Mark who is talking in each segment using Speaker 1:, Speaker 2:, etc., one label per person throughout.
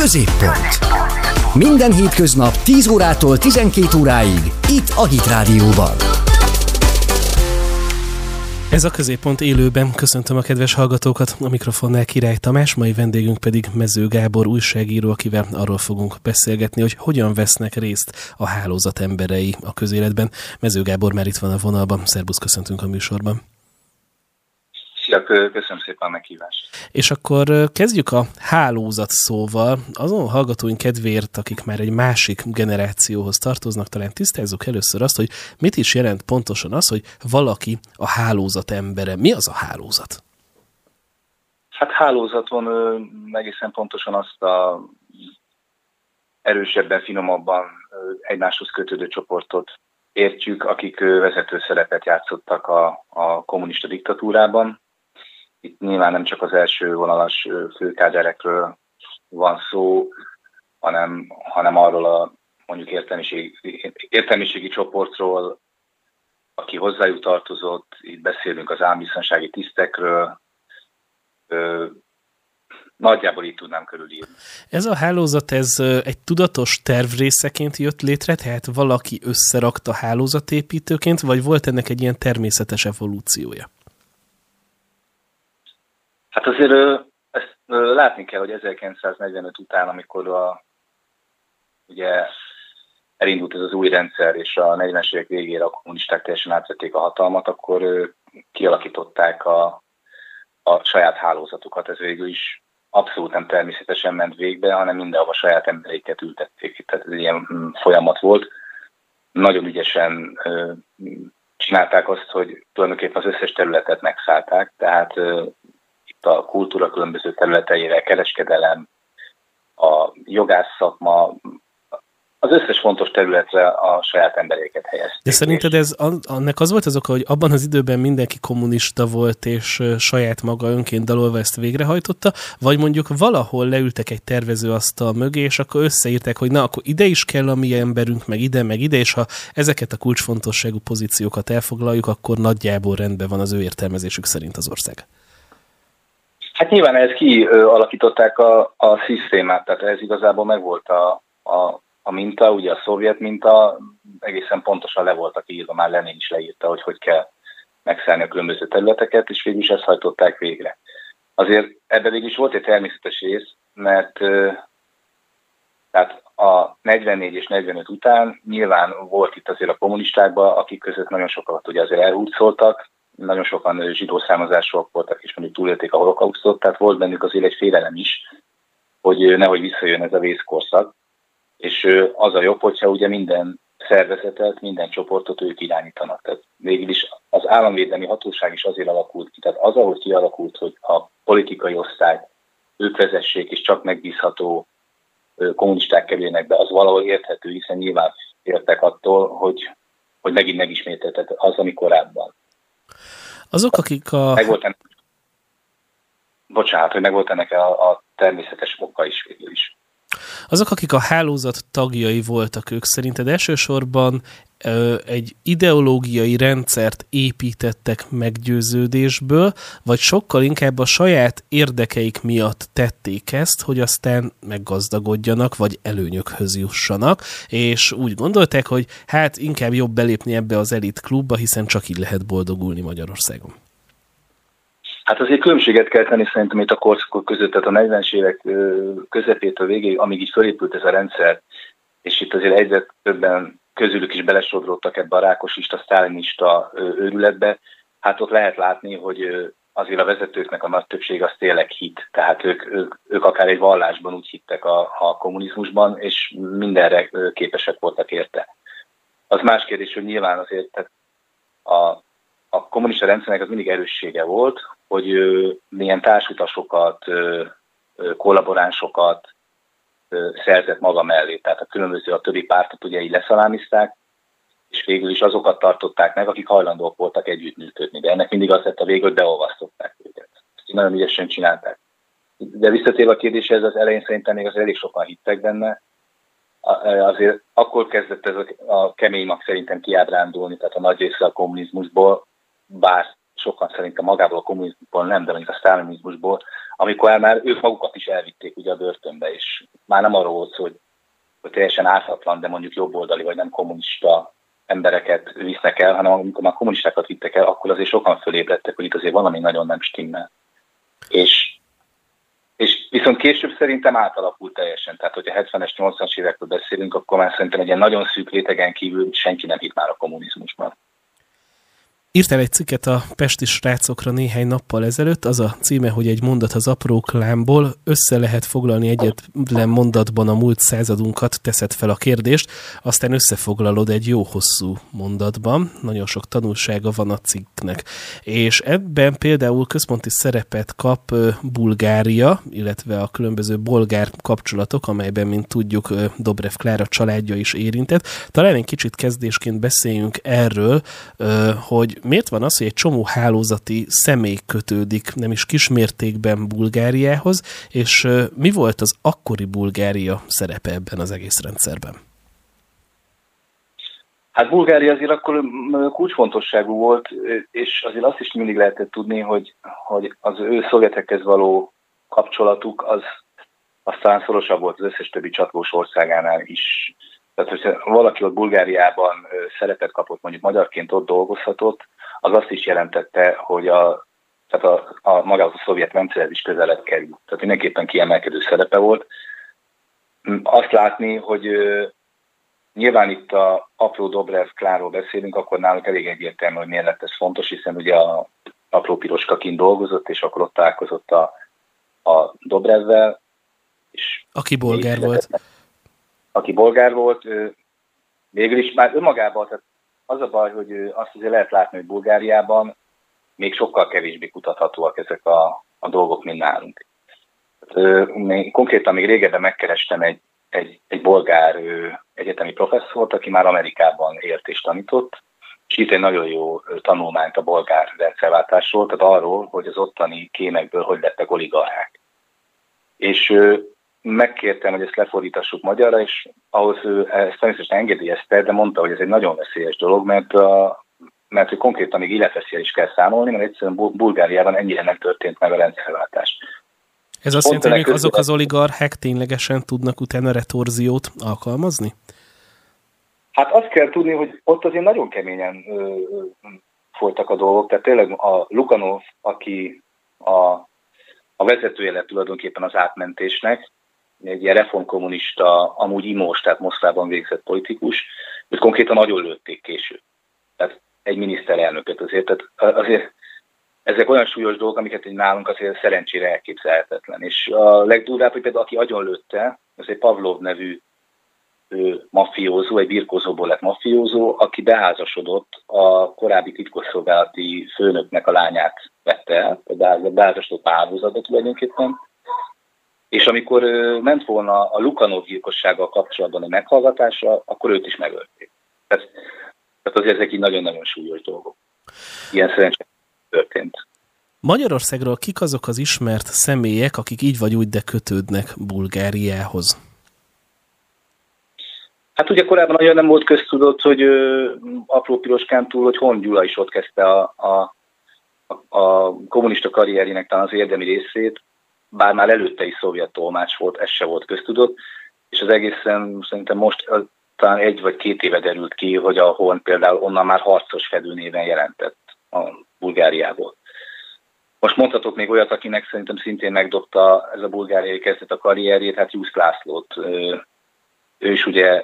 Speaker 1: Középpont. Minden hétköznap 10 órától 12 óráig itt a Hit Rádióban.
Speaker 2: Ez a középpont élőben. Köszöntöm a kedves hallgatókat. A mikrofonnál Király Tamás, mai vendégünk pedig Mező Gábor újságíró, akivel arról fogunk beszélgetni, hogy hogyan vesznek részt a hálózat emberei a közéletben. Mező Gábor már itt van a vonalban. Szerbusz, köszöntünk a műsorban.
Speaker 3: Szia, köszönöm szépen a meghívást.
Speaker 2: És akkor kezdjük a hálózat szóval. Azon hallgatóink kedvéért, akik már egy másik generációhoz tartoznak, talán tisztázzuk először azt, hogy mit is jelent pontosan az, hogy valaki a hálózat embere. Mi az a hálózat?
Speaker 3: Hát hálózaton egészen pontosan azt a erősebben, finomabban egymáshoz kötődő csoportot értjük, akik vezető szerepet játszottak a, a kommunista diktatúrában, itt nyilván nem csak az első vonalas főkáderekről van szó, hanem, hanem arról a mondjuk értelmiségi, értelmiségi csoportról, aki hozzájuk tartozott, itt beszélünk az álmbiztonsági tisztekről, ö, nagyjából így tudnám körülírni.
Speaker 2: Ez a hálózat, ez egy tudatos terv részeként jött létre, tehát valaki összerakta hálózatépítőként, vagy volt ennek egy ilyen természetes evolúciója?
Speaker 3: Hát azért ezt látni kell, hogy 1945 után, amikor a, ugye elindult ez az új rendszer, és a 40-es évek végére a kommunisták teljesen átvették a hatalmat, akkor kialakították a, a saját hálózatukat. Ez végül is abszolút nem természetesen ment végbe, hanem mindenhol a saját embereiket ültették. Tehát ez ilyen mm, folyamat volt. Nagyon ügyesen csinálták azt, hogy tulajdonképpen az összes területet megszállták, tehát a kultúra különböző területeire, kereskedelem, a jogász szakma, az összes fontos területre a saját emberéket helyezték.
Speaker 2: De szerinted ez annak az volt az oka, hogy abban az időben mindenki kommunista volt, és saját maga önként dalolva ezt végrehajtotta, vagy mondjuk valahol leültek egy tervezőasztal mögé, és akkor összeírták, hogy na, akkor ide is kell a mi emberünk, meg ide, meg ide, és ha ezeket a kulcsfontosságú pozíciókat elfoglaljuk, akkor nagyjából rendben van az ő értelmezésük szerint az ország.
Speaker 3: Hát nyilván ez kialakították a, a szisztémát, tehát ez igazából megvolt a, a, a minta, ugye a szovjet minta, egészen pontosan le voltak írva, már Lenin is leírta, hogy hogy kell megszállni a különböző területeket, és végül is ezt hajtották végre. Azért ebben végül is volt egy természetes rész, mert tehát a 44 és 45 után nyilván volt itt azért a kommunistákban, akik között nagyon sokat ugye azért elhúzoltak, nagyon sokan zsidó származásúak voltak, és mondjuk túlélték a holokausztot, tehát volt bennük azért egy félelem is, hogy nehogy visszajön ez a vészkorszak. És az a jobb, hogyha ugye minden szervezetet, minden csoportot ők irányítanak. Tehát végül az államvédelmi hatóság is azért alakult ki. Tehát az, ahogy kialakult, hogy a politikai osztály ők vezessék, és csak megbízható kommunisták kerüljenek be, az valahol érthető, hiszen nyilván értek attól, hogy, hogy megint megismételtet az, ami korábban.
Speaker 2: Azok, akik a...
Speaker 3: Megvolt ennek... Bocsánat, hogy megvolt ennek a, a természetes oka is végül is.
Speaker 2: Azok, akik a hálózat tagjai voltak, ők szerinted elsősorban ö, egy ideológiai rendszert építettek meggyőződésből, vagy sokkal inkább a saját érdekeik miatt tették ezt, hogy aztán meggazdagodjanak, vagy előnyökhöz jussanak, és úgy gondolták, hogy hát inkább jobb belépni ebbe az elit klubba, hiszen csak így lehet boldogulni Magyarországon.
Speaker 3: Hát azért különbséget kell tenni szerintem itt a korszakok között, tehát a 40-es évek közepétől végéig, amíg így fölépült ez a rendszer, és itt azért egyre többen közülük is belesodródtak ebbe a rákosista, sztálinista őrületbe, hát ott lehet látni, hogy azért a vezetőknek a nagy többség az tényleg hit, tehát ők, ők, ők akár egy vallásban úgy hittek a, a kommunizmusban, és mindenre képesek voltak érte. Az más kérdés, hogy nyilván azért tehát a, a kommunista rendszernek az mindig erőssége volt, hogy milyen társutasokat, kollaboránsokat szerzett maga mellé. Tehát a különböző a többi pártot ugye így leszalámizták, és végül is azokat tartották meg, akik hajlandók voltak együttműködni. De ennek mindig az lett a végül, beolvasztották őket. Ezt nagyon ügyesen csinálták. De visszatérve a kérdéshez, az elején szerintem még az elég sokan hittek benne. Azért akkor kezdett ez a, a kemény mag szerintem kiábrándulni, tehát a nagy része a kommunizmusból, bár sokan szerintem magából a kommunizmusból nem, de mondjuk a sztálinizmusból, amikor már ők magukat is elvitték ugye a börtönbe, és már nem arról volt szó, hogy, hogy teljesen ártatlan, de mondjuk jobboldali vagy nem kommunista embereket visznek el, hanem amikor már kommunistákat vittek el, akkor azért sokan fölébredtek, hogy itt azért valami nagyon nem stimmel. És, és viszont később szerintem átalakult teljesen. Tehát, hogyha 70-es, 80-as évekről beszélünk, akkor már szerintem egy ilyen nagyon szűk rétegen kívül senki nem hitt már a kommunizmusban.
Speaker 2: Írtál egy cikket a Pesti srácokra néhány nappal ezelőtt, az a címe, hogy egy mondat az apró klámból, össze lehet foglalni egyetlen mondatban a múlt századunkat, teszed fel a kérdést, aztán összefoglalod egy jó hosszú mondatban, nagyon sok tanulsága van a cikknek. És ebben például központi szerepet kap Bulgária, illetve a különböző bolgár kapcsolatok, amelyben, mint tudjuk, Dobrev Klára családja is érintett. Talán egy kicsit kezdésként beszéljünk erről, hogy miért van az, hogy egy csomó hálózati személy kötődik nem is kismértékben Bulgáriához, és mi volt az akkori Bulgária szerepe ebben az egész rendszerben?
Speaker 3: Hát Bulgária azért akkor kulcsfontosságú volt, és azért azt is mindig lehetett tudni, hogy, hogy az ő szovjetekhez való kapcsolatuk az aztán szorosabb volt az összes többi csatlós országánál is. Tehát, hogyha valaki ott Bulgáriában szerepet kapott, mondjuk magyarként ott dolgozhatott, az azt is jelentette, hogy a, tehát a, a maga a szovjet rendszerhez is közelebb került. Tehát mindenképpen kiemelkedő szerepe volt. Azt látni, hogy nyilván itt a apró Dobrev Kláról beszélünk, akkor náluk elég egyértelmű, hogy miért lett ez fontos, hiszen ugye a apró piroska kint dolgozott, és akkor ott találkozott a, a Dobrevvel.
Speaker 2: És aki bolgár volt.
Speaker 3: Aki bolgár volt, végül is már önmagában, tehát az a baj, hogy azt azért lehet látni, hogy Bulgáriában még sokkal kevésbé kutathatóak ezek a, a dolgok, mint nálunk. Még, konkrétan még régebben megkerestem egy, egy, egy bolgár egyetemi professzort, aki már Amerikában élt és tanított, és itt egy nagyon jó tanulmányt a bolgár rendszerváltásról, tehát arról, hogy az ottani kémekből hogy lettek oligarchák. És megkértem, hogy ezt lefordítassuk magyarra, és ahhoz ő ezt természetesen engedélyezte, de mondta, hogy ez egy nagyon veszélyes dolog, mert, a, mert hogy konkrétan még életveszélyel is kell számolni, mert egyszerűen Bulgáriában ennyire nem történt meg a rendszerváltás.
Speaker 2: Ez azt jelenti, hogy azok az oligarchák ténylegesen tudnak utána retorziót alkalmazni?
Speaker 3: Hát azt kell tudni, hogy ott azért nagyon keményen ö, folytak a dolgok. Tehát tényleg a Lukanov, aki a, a vezetője lett tulajdonképpen az átmentésnek, egy ilyen reformkommunista, amúgy imós, tehát Moszkvában végzett politikus, őt konkrétan nagyon lőtték később. Tehát egy miniszterelnököt azért. Tehát azért ezek olyan súlyos dolgok, amiket egy nálunk azért szerencsére elképzelhetetlen. És a legdurvább, hogy például aki agyonlőtte, az egy Pavlov nevű ő, mafiózó, egy birkózóból lett mafiózó, aki beházasodott a korábbi titkosszolgálati főnöknek a lányát vette el, beházasodott áldozatba tulajdonképpen, és amikor ment volna a Lukanov gyilkossággal kapcsolatban a meghallgatásra, akkor őt is megölték. Tehát, tehát azért ezek így nagyon-nagyon súlyos dolgok. Ilyen szerencsére történt.
Speaker 2: Magyarországról kik azok az ismert személyek, akik így vagy úgy, de kötődnek Bulgáriához?
Speaker 3: Hát ugye korábban nagyon nem volt köztudott, hogy ö, apró piroskán túl, hogy Hon Gyula is ott kezdte a, a, a kommunista karrierének talán az érdemi részét, bár már előtte is szovjet tolmács volt, ez se volt köztudott, és az egészen szerintem most talán egy vagy két éve derült ki, hogy a Horn például onnan már harcos fedő néven jelentett a Bulgáriából. Most mondhatok még olyat, akinek szerintem szintén megdobta ez a bulgáriai kezdet a karrierjét, hát Jusz Lászlót. Ő is ugye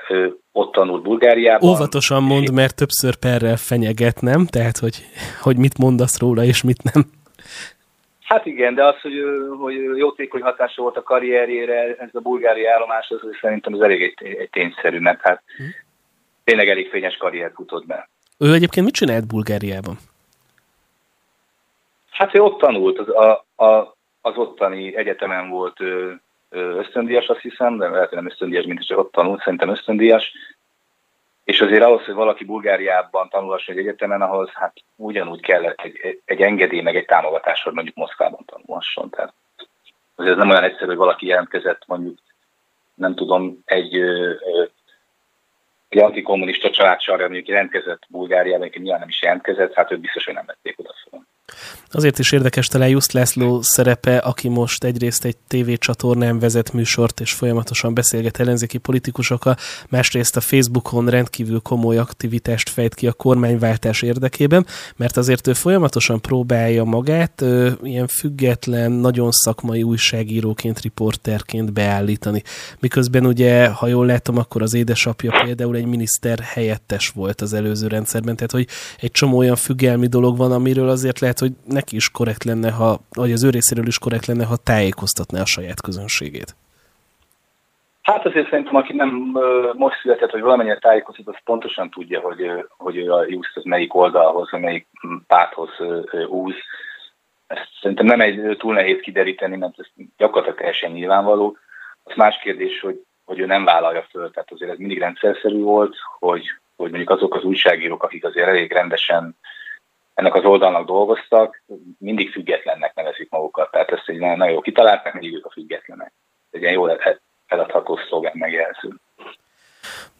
Speaker 3: ott tanult Bulgáriában.
Speaker 2: Óvatosan mond, mert többször perrel fenyeget, nem? Tehát, hogy, hogy mit mondasz róla, és mit nem.
Speaker 3: Hát igen, de az, hogy, hogy jótékony hatása volt a karrierjére, ez a bulgári állomás, az szerintem az elég egy, egy tényszerű, mert hát hm. tényleg elég fényes karrier futott be.
Speaker 2: Ő egyébként mit csinált Bulgáriában?
Speaker 3: Hát ő ott tanult, az, a, a, az ottani egyetemen volt ösztöndíjas, azt hiszem, de lehet, nem ösztöndíjas, mint csak ott tanult, szerintem ösztöndíjas, és azért ahhoz, hogy valaki Bulgáriában tanulhasson egy egyetemen, ahhoz hát ugyanúgy kellett egy, egy engedély, meg egy támogatás, hogy mondjuk Moszkvában tanulhasson. Tehát azért ez nem olyan egyszerű, hogy valaki jelentkezett mondjuk, nem tudom, egy, egy antikommunista család sarja, mondjuk jelentkezett Bulgáriában, nyilván nem is jelentkezett, hát őt biztos, hogy nem vették oda fel.
Speaker 2: Azért is érdekes talán Just László szerepe, aki most egyrészt egy tévécsatornán vezet műsort, és folyamatosan beszélget ellenzéki politikusokkal, másrészt a Facebookon rendkívül komoly aktivitást fejt ki a kormányváltás érdekében, mert azért ő folyamatosan próbálja magát ö, ilyen független, nagyon szakmai újságíróként, riporterként beállítani. Miközben ugye, ha jól látom, akkor az édesapja például egy miniszter helyettes volt az előző rendszerben, tehát hogy egy csomó olyan függelmi dolog van, amiről azért lehet, hogy neki is korrekt lenne, ha, vagy az ő részéről is korrekt lenne, ha tájékoztatná a saját közönségét.
Speaker 3: Hát azért szerintem, aki nem most született, hogy valamennyire tájékoztat, az pontosan tudja, hogy, hogy a Just az melyik oldalhoz, melyik párthoz úz. Ezt szerintem nem egy túl nehéz kideríteni, mert ez gyakorlatilag teljesen nyilvánvaló. Az más kérdés, hogy, hogy ő nem vállalja föl, tehát azért ez mindig rendszerszerű volt, hogy, hogy mondjuk azok az újságírók, akik azért elég rendesen ennek az oldalnak dolgoztak, mindig függetlennek nevezik magukat. Tehát ezt egy nagyon jó kitalálták, mindig ők a függetlenek. Egy ilyen jól eladható szlogán megjelző.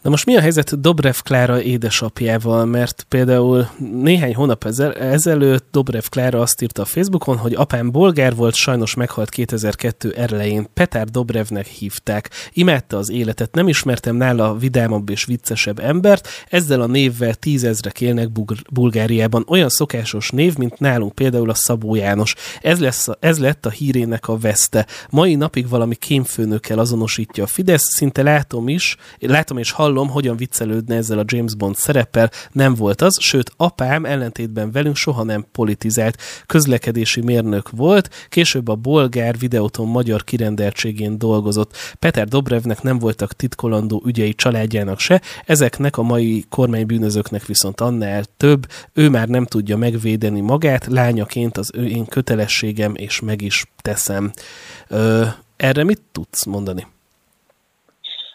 Speaker 2: Na most mi a helyzet Dobrev Klára édesapjával? Mert például néhány hónap ezelőtt Dobrev Klára azt írta a Facebookon, hogy apám bolgár volt, sajnos meghalt 2002 elején. Petár Dobrevnek hívták. Imádta az életet, nem ismertem nála vidámabb és viccesebb embert. Ezzel a névvel tízezrek élnek Bulgáriában. Olyan szokásos név, mint nálunk például a Szabó János. Ez, lesz, ez lett a hírének a veszte. Mai napig valami kémfőnökkel azonosítja a Fidesz, szinte látom is, látom és hallom, hogyan viccelődne ezzel a James Bond szereppel, nem volt az, sőt apám ellentétben velünk soha nem politizált, közlekedési mérnök volt, később a bolgár videóton magyar kirendeltségén dolgozott. Peter Dobrevnek nem voltak titkolandó ügyei családjának se, ezeknek a mai kormánybűnözőknek viszont annál több, ő már nem tudja megvédeni magát, lányaként az ő én kötelességem, és meg is teszem. Ö, erre mit tudsz mondani?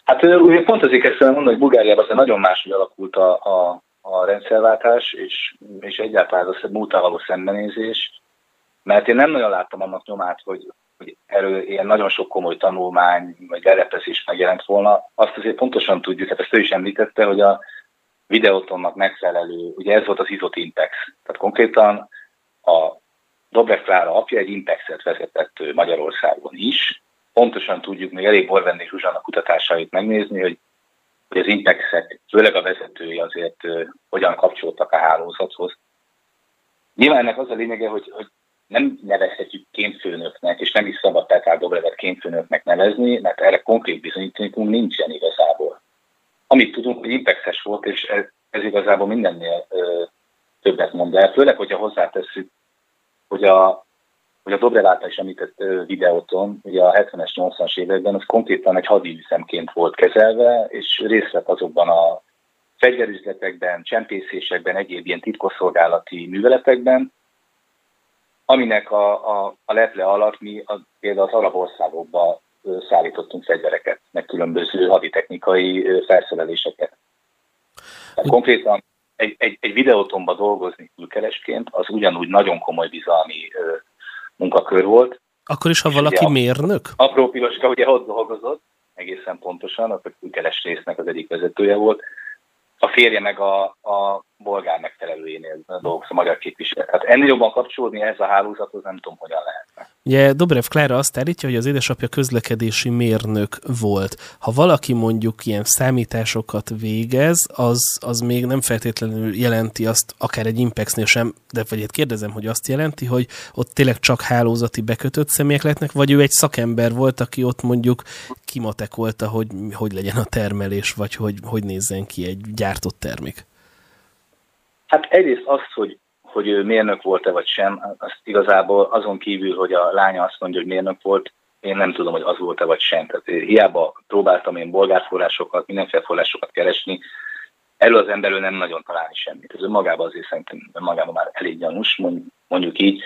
Speaker 3: Hát ugye pont azért kezdtem mondani, hogy Bulgáriában azért nagyon máshogy alakult a, a, a rendszerváltás, és, és egyáltalán az múltán való szembenézés, mert én nem nagyon láttam annak nyomát, hogy, hogy erről ilyen nagyon sok komoly tanulmány, vagy lerepezés megjelent volna. Azt azért pontosan tudjuk, hát ezt ő is említette, hogy a videótonnak megfelelő, ugye ez volt az Izot Intex. Tehát konkrétan a Dobrev Klára apja egy Intexet vezetett Magyarországon is, pontosan tudjuk még elég Borvendi Zsuzsának kutatásait megnézni, hogy, hogy az Intexek, főleg a vezetői azért hogyan kapcsoltak a hálózathoz. Nyilván ennek az a lényege, hogy, hogy nem nevezhetjük kémfőnöknek, és nem is szabad Petár Dobrevet kémfőnöknek nevezni, mert erre konkrét bizonyítékunk nincsen igazából. Amit tudunk, hogy Intexes volt, és ez, ez igazából mindennél ö, többet mond el, főleg, hogyha hozzátesszük, hogy a hogy a Dobrev által is említett videóton, ugye a 70-es, 80-as években az konkrétan egy hadívüzemként volt kezelve, és részt vett azokban a fegyverüzletekben, csempészésekben, egyéb ilyen titkosszolgálati műveletekben, aminek a, a, a leple alatt mi a, például az arab országokba szállítottunk fegyvereket, meg különböző haditechnikai felszereléseket. Tehát konkrétan egy, egy, egy videótomba dolgozni külkeresként, az ugyanúgy nagyon komoly bizalmi munkakör volt.
Speaker 2: Akkor is, ha valaki ugye, mérnök?
Speaker 3: Apró Piroska ugye ott dolgozott, egészen pontosan, a külkeres résznek az egyik vezetője volt. A férje meg a, a bolgár megfelelőjénél dolgozik, a magyar képviselő. Tehát ennél jobban kapcsolódni ez a hálózathoz nem tudom, hogyan lehetne.
Speaker 2: Ugye Dobrev Klára azt állítja, hogy az édesapja közlekedési mérnök volt. Ha valaki mondjuk ilyen számításokat végez, az, az még nem feltétlenül jelenti azt, akár egy Impexnél sem, de vagy egy kérdezem, hogy azt jelenti, hogy ott tényleg csak hálózati bekötött személyek lehetnek, vagy ő egy szakember volt, aki ott mondjuk kimatekolta, hogy hogy legyen a termelés, vagy hogy, hogy nézzen ki egy gyártott termék.
Speaker 3: Hát egyrészt azt, hogy, hogy ő mérnök volt-e vagy sem, azt igazából azon kívül, hogy a lánya azt mondja, hogy mérnök volt, én nem tudom, hogy az volt-e vagy sem. Tehát hiába próbáltam én bolgár forrásokat, mindenféle forrásokat keresni, erről az emberről nem nagyon találni semmit. Ez magában azért szerintem magában már elég gyanús, mondjuk így.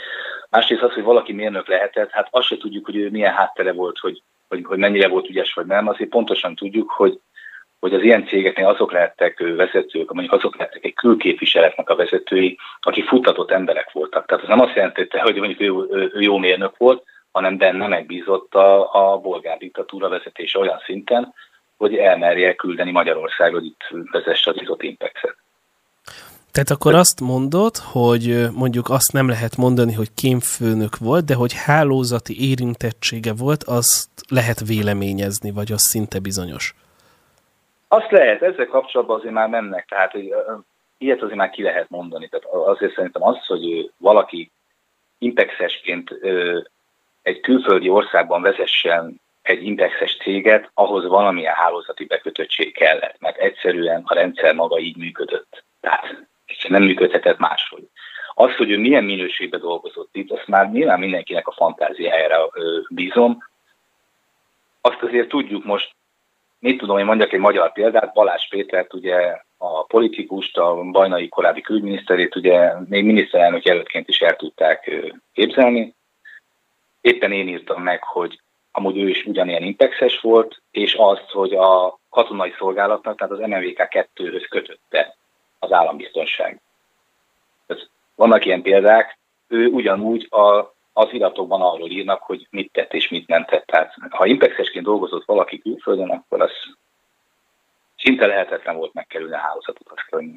Speaker 3: Másrészt az, hogy valaki mérnök lehetett, hát azt se tudjuk, hogy ő milyen háttere volt, hogy, hogy, hogy mennyire volt ügyes vagy nem. Azért pontosan tudjuk, hogy hogy az ilyen cégeknél azok lehettek vezetők, mondjuk azok lehettek egy külképviseletnek a vezetői, akik futtatott emberek voltak. Tehát ez nem azt jelentette, hogy mondjuk ő, ő, jó mérnök volt, hanem benne megbízott a, a bolgár diktatúra vezetése olyan szinten, hogy elmerje küldeni Magyarországot, itt vezesse az Izot Impexet.
Speaker 2: Tehát akkor azt mondod, hogy mondjuk azt nem lehet mondani, hogy kémfőnök volt, de hogy hálózati érintettsége volt, azt lehet véleményezni, vagy az szinte bizonyos.
Speaker 3: Azt lehet, ezzel kapcsolatban azért már mennek, tehát hogy ilyet azért már ki lehet mondani. Tehát azért szerintem az, hogy valaki impexesként egy külföldi országban vezessen egy indexes céget, ahhoz valamilyen hálózati bekötöttség kellett, mert egyszerűen a rendszer maga így működött. Tehát nem működhetett máshogy. Az, hogy ő milyen minőségben dolgozott itt, azt már nyilván mindenkinek a fantáziájára bízom. Azt azért tudjuk most, mit tudom, én mondjak egy magyar példát, Balázs Pétert, ugye a politikust, a bajnai korábbi külügyminiszterét, ugye még miniszterelnök jelöltként is el tudták képzelni. Éppen én írtam meg, hogy amúgy ő is ugyanilyen impexes volt, és azt, hogy a katonai szolgálatnak, tehát az MMVK 2-höz kötötte az állambiztonság. Tehát vannak ilyen példák, ő ugyanúgy a, az iratokban arról írnak, hogy mit tett és mit nem tett. Tehát ha impexesként dolgozott valaki külföldön, akkor az szinte lehetetlen volt megkerülni a kell, hogy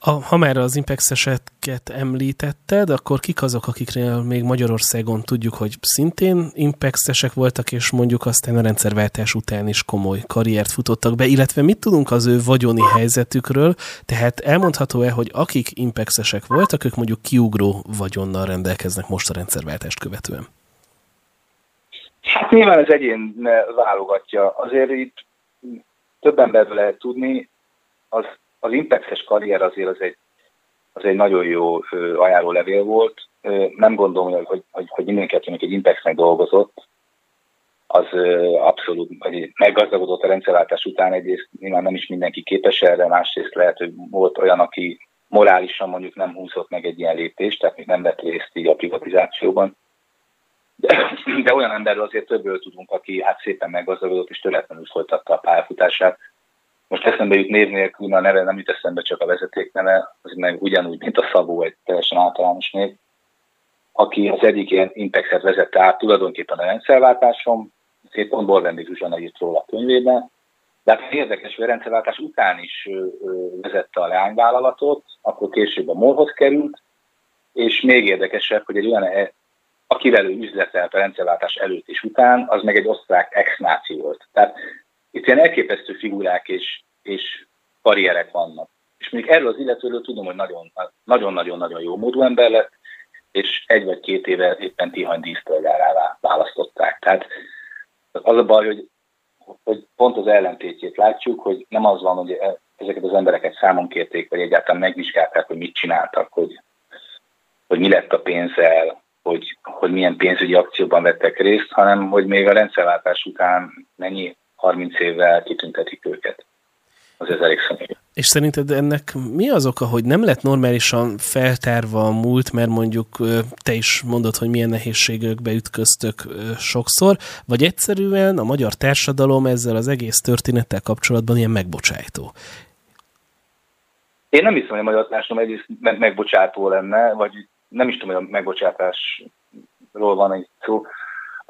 Speaker 2: a, ha már az Impex-eseket említetted, akkor kik azok, akikről még Magyarországon tudjuk, hogy szintén Impex-esek voltak, és mondjuk aztán a rendszerváltás után is komoly karriert futottak be, illetve mit tudunk az ő vagyoni helyzetükről, tehát elmondható-e, hogy akik Impex-esek voltak, ők mondjuk kiugró vagyonnal rendelkeznek most a rendszerváltást követően?
Speaker 3: Hát nyilván az egyén válogatja. Azért itt több emberről lehet tudni, az az Impexes karrier azért az egy, az egy nagyon jó ajánlólevél volt. Nem gondolom, hogy, hogy, hogy, mindenki, egy Impexnek dolgozott, az abszolút hogy meggazdagodott a rendszerváltás után egyrészt nyilván nem is mindenki képes erre, másrészt lehet, hogy volt olyan, aki morálisan mondjuk nem húzott meg egy ilyen lépést, tehát még nem vett részt így a privatizációban. De, de olyan emberről azért többről tudunk, aki hát szépen meggazdagodott és töretlenül folytatta a pályafutását most eszembe jut név nélkül, a neve nem jut eszembe csak a vezeték neve, az meg ugyanúgy, mint a Szabó, egy teljesen általános név, aki az egyik ilyen Impexet vezette át tulajdonképpen a rendszerváltásom, szép pont Borvendi Zsuzsana írt róla a könyvében, de hát érdekes, hogy a rendszerváltás után is vezette a leányvállalatot, akkor később a MOL-hoz került, és még érdekesebb, hogy egy olyan, e, akivel ő üzletelt a rendszerváltás előtt és után, az meg egy osztrák ex-náci volt. Tehát itt ilyen elképesztő figurák és, és karrierek vannak. És még erről az illetőről tudom, hogy nagyon-nagyon-nagyon jó módú ember lett, és egy vagy két éve éppen Tihany díszpolgárává választották. Tehát az a baj, hogy, hogy pont az ellentétjét látjuk, hogy nem az van, hogy ezeket az embereket számon kérték, vagy egyáltalán megvizsgálták, hogy mit csináltak, hogy, hogy mi lett a pénzzel, hogy, hogy milyen pénzügyi akcióban vettek részt, hanem hogy még a rendszerváltás után mennyi 30 évvel kitüntetik őket. Az ez elég személy.
Speaker 2: És szerinted ennek mi az oka, hogy nem lett normálisan feltárva a múlt, mert mondjuk te is mondod, hogy milyen nehézségekbe ütköztök sokszor, vagy egyszerűen a magyar társadalom ezzel az egész történettel kapcsolatban ilyen megbocsájtó?
Speaker 3: Én nem hiszem, hogy a magyar társadalom egész megbocsátó lenne, vagy nem is tudom, hogy a megbocsátásról van egy szó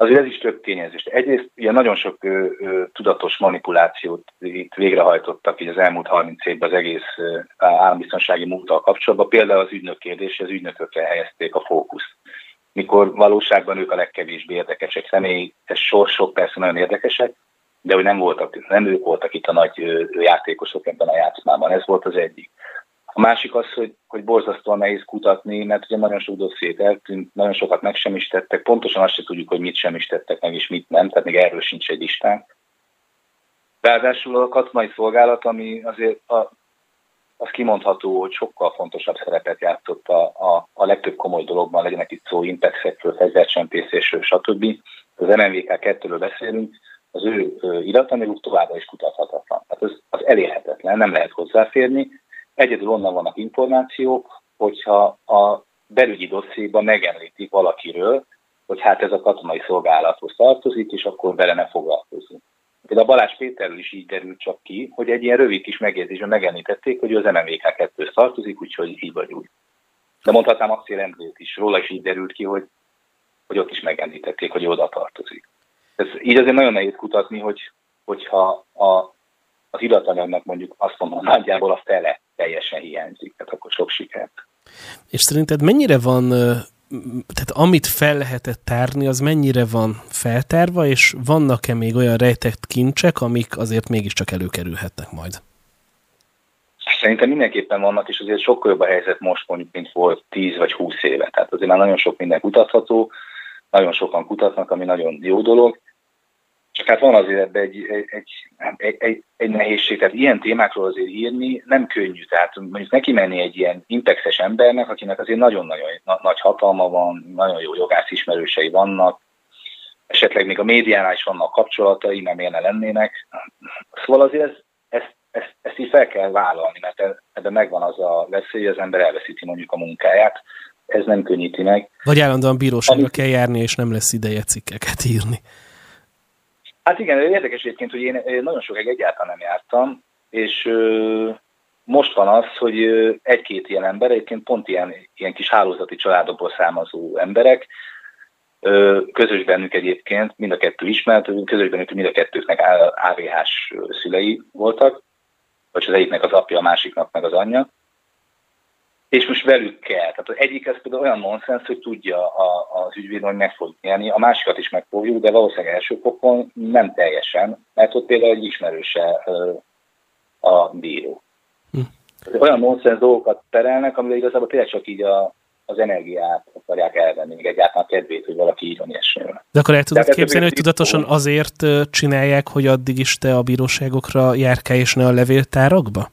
Speaker 3: azért ez is több tényezés. Egyrészt ilyen nagyon sok ö, ö, tudatos manipulációt itt végrehajtottak így az elmúlt 30 évben az egész ö, állambiztonsági múltal kapcsolatban. Például az ügynök kérdés, az ügynökökre helyezték a fókuszt. Mikor valóságban ők a legkevésbé érdekesek. Személyes sorsok persze nagyon érdekesek, de hogy nem, voltak, nem ők voltak itt a nagy játékosok ebben a játszmában. Ez volt az egyik. A másik az, hogy, hogy borzasztóan nehéz kutatni, mert ugye nagyon sok dossziét eltűnt, nagyon sokat meg sem is tettek, pontosan azt sem tudjuk, hogy mit sem is tettek meg, és mit nem, tehát még erről sincs egy listánk. Ráadásul a katonai szolgálat, ami azért a, az kimondható, hogy sokkal fontosabb szerepet játszott a, a, a legtöbb komoly dologban, legyenek itt szó impexekről, fegyvercsempészésről, stb. Az MMVK 2-ről beszélünk, az ő iratanyaguk továbbra is kutathatatlan. Tehát az, az elérhetetlen, nem lehet hozzáférni, Egyedül onnan vannak információk, hogyha a belügyi dosszéban megemlítik valakiről, hogy hát ez a katonai szolgálathoz tartozik, és akkor vele ne foglalkozunk. Például a Balázs Péterről is így derült csak ki, hogy egy ilyen rövid kis megjegyzésben megemlítették, hogy ő az MMVK 2 tartozik, úgyhogy így vagy úgy. De mondhatnám azt Endrét is, róla is így derült ki, hogy, hogy ott is megemlítették, hogy oda tartozik. Ez így azért nagyon nehéz kutatni, hogy, hogyha a, az iratanyagnak mondjuk azt mondom nagyjából a fele teljesen hiányzik, tehát akkor sok sikert.
Speaker 2: És szerinted mennyire van, tehát amit fel lehetett tárni, az mennyire van feltárva, és vannak-e még olyan rejtett kincsek, amik azért mégiscsak előkerülhetnek majd?
Speaker 3: Szerintem mindenképpen vannak, és azért sokkal jobb a helyzet most mondjuk, mint volt 10 vagy 20 éve. Tehát azért már nagyon sok minden kutatható, nagyon sokan kutatnak, ami nagyon jó dolog. Csak hát van azért ebbe egy, egy, egy, egy, egy nehézség, tehát ilyen témákról azért írni nem könnyű. Tehát mondjuk neki menni egy ilyen intexes embernek, akinek azért nagyon-nagyon nagy hatalma van, nagyon jó jogász ismerősei vannak, esetleg még a médiánál is vannak kapcsolatai, nem miért ne lennének. Szóval azért ez, ezt, ezt, ezt így fel kell vállalni, mert ebben megvan az a veszély, hogy az ember elveszíti mondjuk a munkáját. Ez nem könnyíti meg.
Speaker 2: Vagy állandóan bíróságra Ami... kell járni, és nem lesz ideje cikkeket írni.
Speaker 3: Hát igen, érdekes egyébként, hogy én nagyon sokáig egyáltalán nem jártam, és most van az, hogy egy-két ilyen ember, egyébként pont ilyen, ilyen kis hálózati családokból származó emberek, közös bennük egyébként, mind a kettő ismert, közös bennük mind a kettőknek AVH-s szülei voltak, vagy az egyiknek az apja, a másiknak meg az anyja, és most velük kell. Tehát az egyik ez például olyan nonsens, hogy tudja a, az ügyvéd, hogy meg fog nyerni, a másikat is megfogjuk, de valószínűleg első fokon nem teljesen, mert ott például egy ismerőse a bíró. Hm. Olyan nonsens dolgokat terelnek, amivel igazából tényleg csak így a, az energiát akarják elvenni, még egyáltalán kedvét, hogy valaki írjon ilyesmiről.
Speaker 2: De akkor el tudod De képzelni, hogy tudatosan azért csinálják, hogy addig is te a bíróságokra járkálj, és ne a levéltárakba?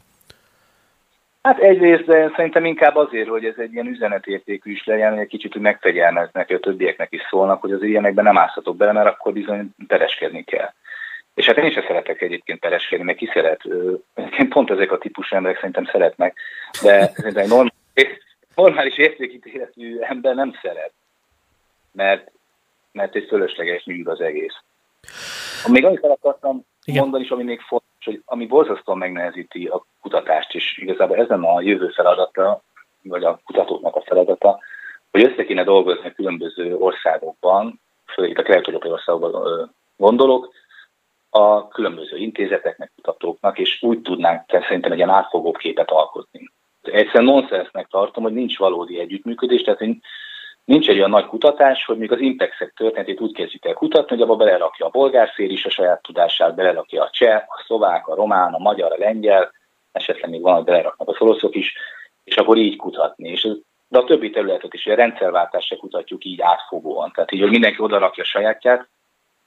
Speaker 3: Hát egyrészt, de szerintem inkább azért, hogy ez egy ilyen üzenetértékű is legyen, hogy egy kicsit hogy megfegyelmeznek, hogy a többieknek is szólnak, hogy az ilyenekben nem ázhatok bele, mert akkor bizony pereskedni kell. És hát én sem szeretek egyébként pereskedni, mert ki szeret. Én pont ezek a típusú emberek szerintem szeretnek, de szerintem normális, normális értékítéletű ember nem szeret, mert, mert egy fölösleges műg az egész. Még annyit akartam Igen. mondani is, ami még fontos, hogy ami borzasztóan megnehezíti a kutatást, és igazából ezen a jövő feladata, vagy a kutatóknak a feladata, hogy össze kéne dolgozni a különböző országokban, főleg itt a kelet-európai országokban gondolok, a különböző intézeteknek, kutatóknak, és úgy tudnánk szerintem egy ilyen átfogóbb képet alkotni. Egyszerűen nonsensnek tartom, hogy nincs valódi együttműködés, tehát nincs egy olyan nagy kutatás, hogy még az Impexek történetét úgy kezdjük el kutatni, hogy abba belerakja a bolgár fél is a saját tudását, belerakja a cseh, a szlovák, a román, a magyar, a lengyel, esetleg még van, hogy beleraknak a oroszok is, és akkor így kutatni. És de a többi területet is, a rendszerváltásra kutatjuk így átfogóan. Tehát így, hogy mindenki oda rakja sajátját,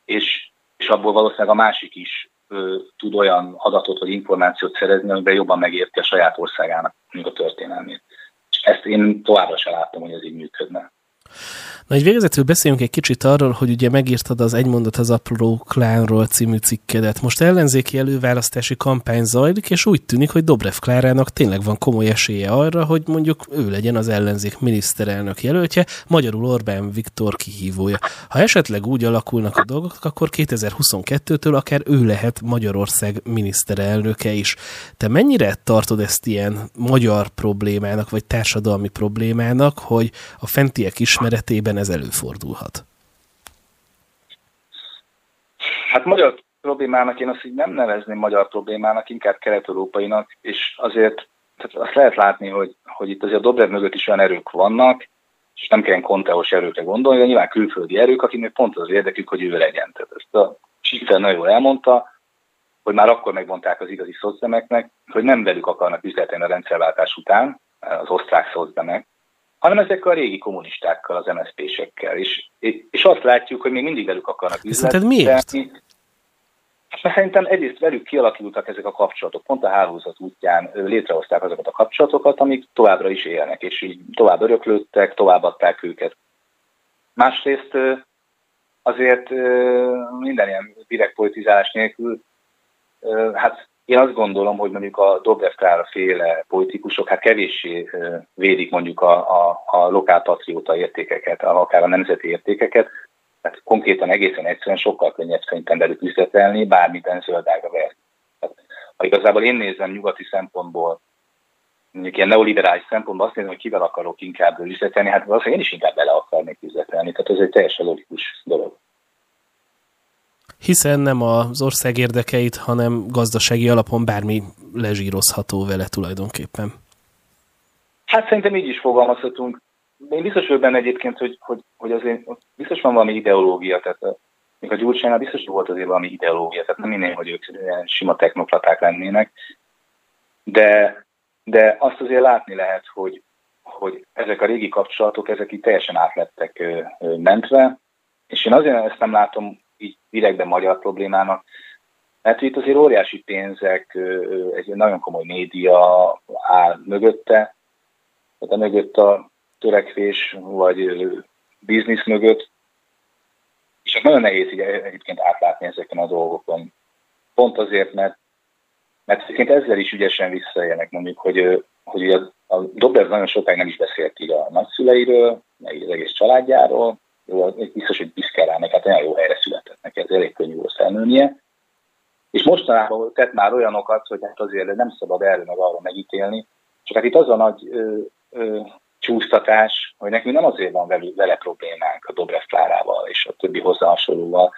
Speaker 3: és, és abból valószínűleg a másik is ö, tud olyan adatot vagy információt szerezni, amiben jobban megérti a saját országának a történelmét. És ezt én továbbra sem láttam, hogy ez így működne.
Speaker 2: Na, egy végezetül beszéljünk egy kicsit arról, hogy ugye megírtad az Egy mondat az apró klánról című cikkedet. Most ellenzéki előválasztási kampány zajlik, és úgy tűnik, hogy Dobrev Klárának tényleg van komoly esélye arra, hogy mondjuk ő legyen az ellenzék miniszterelnök jelöltje, magyarul Orbán Viktor kihívója. Ha esetleg úgy alakulnak a dolgok, akkor 2022-től akár ő lehet Magyarország miniszterelnöke is. Te mennyire tartod ezt ilyen magyar problémának, vagy társadalmi problémának, hogy a fentiek ismeretében ez előfordulhat?
Speaker 3: Hát magyar problémának én azt így nem nevezném magyar problémának, inkább kelet-európainak, és azért tehát azt lehet látni, hogy, hogy itt azért a Dobrev mögött is olyan erők vannak, és nem kell konteós erőkre gondolni, de nyilván külföldi erők, akiknek pont az érdekük, hogy ő legyen. Tehát ezt a Schiffer nagyon jól elmondta, hogy már akkor megmondták az igazi szocdemeknek, hogy nem velük akarnak üzletelni a rendszerváltás után, az osztrák szocdemek, hanem ezek a régi kommunistákkal, az MSZP-sekkel. És, és azt látjuk, hogy még mindig velük akarnak
Speaker 2: üzletelni. miért?
Speaker 3: Hát mert szerintem egyrészt velük kialakultak ezek a kapcsolatok, pont a hálózat útján létrehozták azokat a kapcsolatokat, amik továbbra is élnek, és így tovább öröklődtek, továbbadták őket. Másrészt azért minden ilyen direkt politizálás nélkül, hát én azt gondolom, hogy mondjuk a Dobrev Klára féle politikusok hát kevéssé védik mondjuk a, a, a lokálpatrióta értékeket, akár a nemzeti értékeket, tehát konkrétan egészen egyszerűen sokkal könnyebb szerintem velük üzletelni, bármiten zöldága ver. ha igazából én nézem nyugati szempontból, mondjuk ilyen neoliberális szempontból azt nézem, hogy kivel akarok inkább üzletelni, hát valószínűleg én is inkább bele akarnék üzletelni, tehát ez egy teljesen logikus dolog
Speaker 2: hiszen nem az ország érdekeit, hanem gazdasági alapon bármi lezsírozható vele tulajdonképpen.
Speaker 3: Hát szerintem így is fogalmazhatunk. Én biztos vagyok benne egyébként, hogy, hogy, hogy azért biztos van valami ideológia, tehát a, még a Gyurcsánynál biztos volt azért valami ideológia, tehát nem minden, hogy ők sima technokraták lennének, de, de azt azért látni lehet, hogy, hogy ezek a régi kapcsolatok, ezek így teljesen átlettek mentve, és én azért ezt nem látom így direktben magyar problémának, mert itt azért óriási pénzek, egy nagyon komoly média áll mögötte, tehát a mögött a törekvés, vagy biznisz mögött, és nagyon nehéz így egyébként átlátni ezeken a dolgokon. Pont azért, mert, mert egyébként ezzel is ügyesen visszaélnek, mondjuk, hogy, hogy a, a Dobrev nagyon sokáig nem is beszélt így a nagyszüleiről, meg az egész családjáról, jó, biztos, hogy büszke rá, meg hát olyan jó helyre született neki, ez elég könnyű volt felnőnie. És mostanában tett már olyanokat, hogy hát azért nem szabad erről meg arra megítélni, csak hát itt az a nagy ö, ö, csúsztatás, hogy nekünk nem azért van vele, vele problémánk a Dobrev Klárával és a többi hozzá hasonlóval,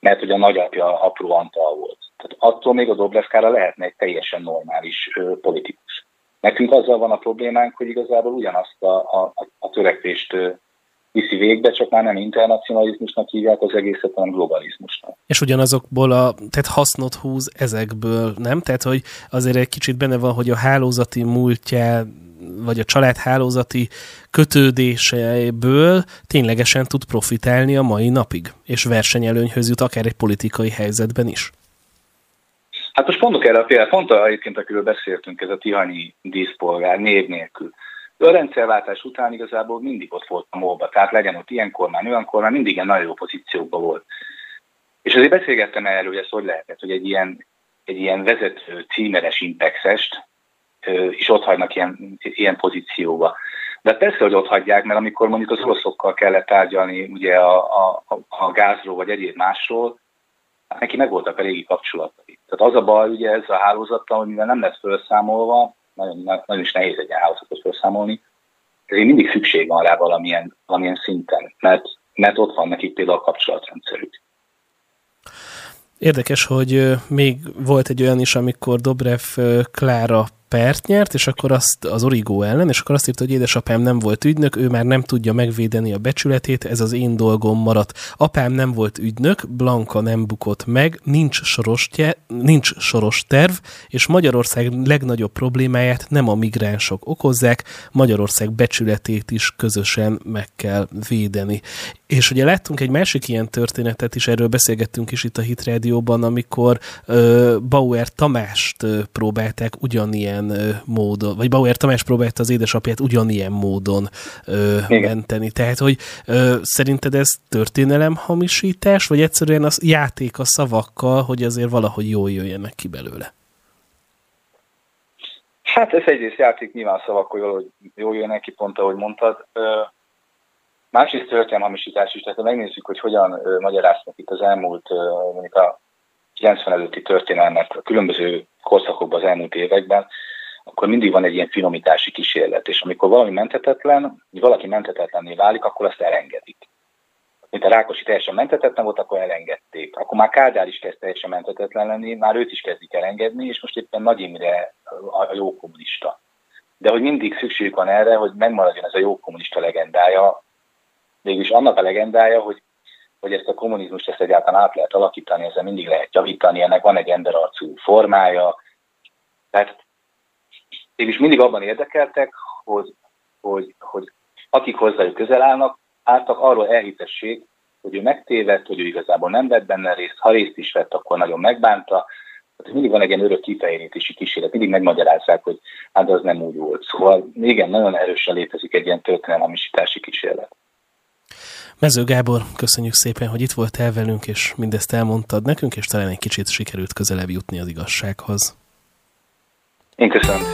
Speaker 3: mert hogy a nagyapja apró Antal volt. Tehát attól még a Dobrev Klára lehetne egy teljesen normális ö, politikus. Nekünk azzal van a problémánk, hogy igazából ugyanazt a, a, a törekvést viszi végbe, csak már nem internacionalizmusnak hívják az egészet, hanem globalizmusnak.
Speaker 2: És ugyanazokból a, tehát hasznot húz ezekből, nem? Tehát, hogy azért egy kicsit benne van, hogy a hálózati múltja vagy a család hálózati kötődéseiből ténylegesen tud profitálni a mai napig, és versenyelőnyhöz jut akár egy politikai helyzetben is.
Speaker 3: Hát most mondok erre a példát, pont egyébként, akiről beszéltünk, ez a Tihanyi díszpolgár név nélkül. A rendszerváltás után igazából mindig ott volt a molba, tehát legyen ott ilyen kormány, olyan kormány, mindig ilyen nagyon jó pozíciókban volt. És azért beszélgettem erről, hogy ez hogy lehetett, hogy egy ilyen, egy ilyen vezető címeres impexest is ott hagynak ilyen, ilyen pozícióba. De persze, hogy ott hagyják, mert amikor mondjuk az oroszokkal kellett tárgyalni ugye a, a, a gázról vagy egyéb másról, hát neki megvoltak a régi kapcsolatai. Tehát az a baj ugye ez a hálózattal, hogy mivel nem lesz felszámolva, nagyon, nagyon is nehéz egy hálózatot felszámolni, ezért mindig szükség van rá valamilyen, valamilyen szinten, mert, mert ott van nekik például a kapcsolatrendszerük.
Speaker 2: Érdekes, hogy még volt egy olyan is, amikor Dobrev Klára pert nyert, és akkor azt az Origo ellen, és akkor azt írta, hogy édesapám nem volt ügynök, ő már nem tudja megvédeni a becsületét, ez az én dolgom maradt. Apám nem volt ügynök, Blanka nem bukott meg, nincs soros, nincs soros terv, és Magyarország legnagyobb problémáját nem a migránsok okozzák, Magyarország becsületét is közösen meg kell védeni. És ugye láttunk egy másik ilyen történetet is, erről beszélgettünk is itt a Hit Rádióban, amikor ö, Bauer Tamást ö, próbálták ugyanilyen ö, módon, vagy Bauer Tamás próbálta az édesapját ugyanilyen módon ö, menteni. Tehát, hogy ö, szerinted ez történelem hamisítás, vagy egyszerűen az játék a szavakkal, hogy azért valahogy jól jöjjenek ki belőle?
Speaker 3: Hát ez egyrészt játék nyilván szavakkal jól, hogy jól jön ki, pont ahogy mondtad. Másrészt történelmamisítás is, tehát ha megnézzük, hogy hogyan magyaráznak itt az elmúlt, mondjuk a 90 előtti történelmet a különböző korszakokban az elmúlt években, akkor mindig van egy ilyen finomítási kísérlet, és amikor valami mentetetlen, valaki mentetetlenné válik, akkor azt elengedik. Mint a Rákosi teljesen mentetetlen volt, akkor elengedték. Akkor már Kádár is kezd teljesen mentetetlen lenni, már őt is kezdik elengedni, és most éppen Nagy Imre a jó kommunista. De hogy mindig szükség van erre, hogy megmaradjon ez a jó kommunista legendája, végülis annak a legendája, hogy, hogy ezt a kommunizmust ezt egyáltalán át lehet alakítani, ezzel mindig lehet javítani, ennek van egy emberarcú formája. Tehát mégis mindig abban érdekeltek, hogy, hogy, hogy akik hozzájuk közel állnak, álltak arról elhitessék, hogy ő megtévedt, hogy ő igazából nem vett benne részt, ha részt is vett, akkor nagyon megbánta. Tehát mindig van egy ilyen örök kifejerítési kísérlet, mindig megmagyarázzák, hogy hát az nem úgy volt. Szóval igen, nagyon erősen létezik egy ilyen történelmamisítási kísérlet.
Speaker 2: Mező Gábor, köszönjük szépen, hogy itt voltál velünk, és mindezt elmondtad nekünk, és talán egy kicsit sikerült közelebb jutni az igazsághoz.
Speaker 3: Én köszönöm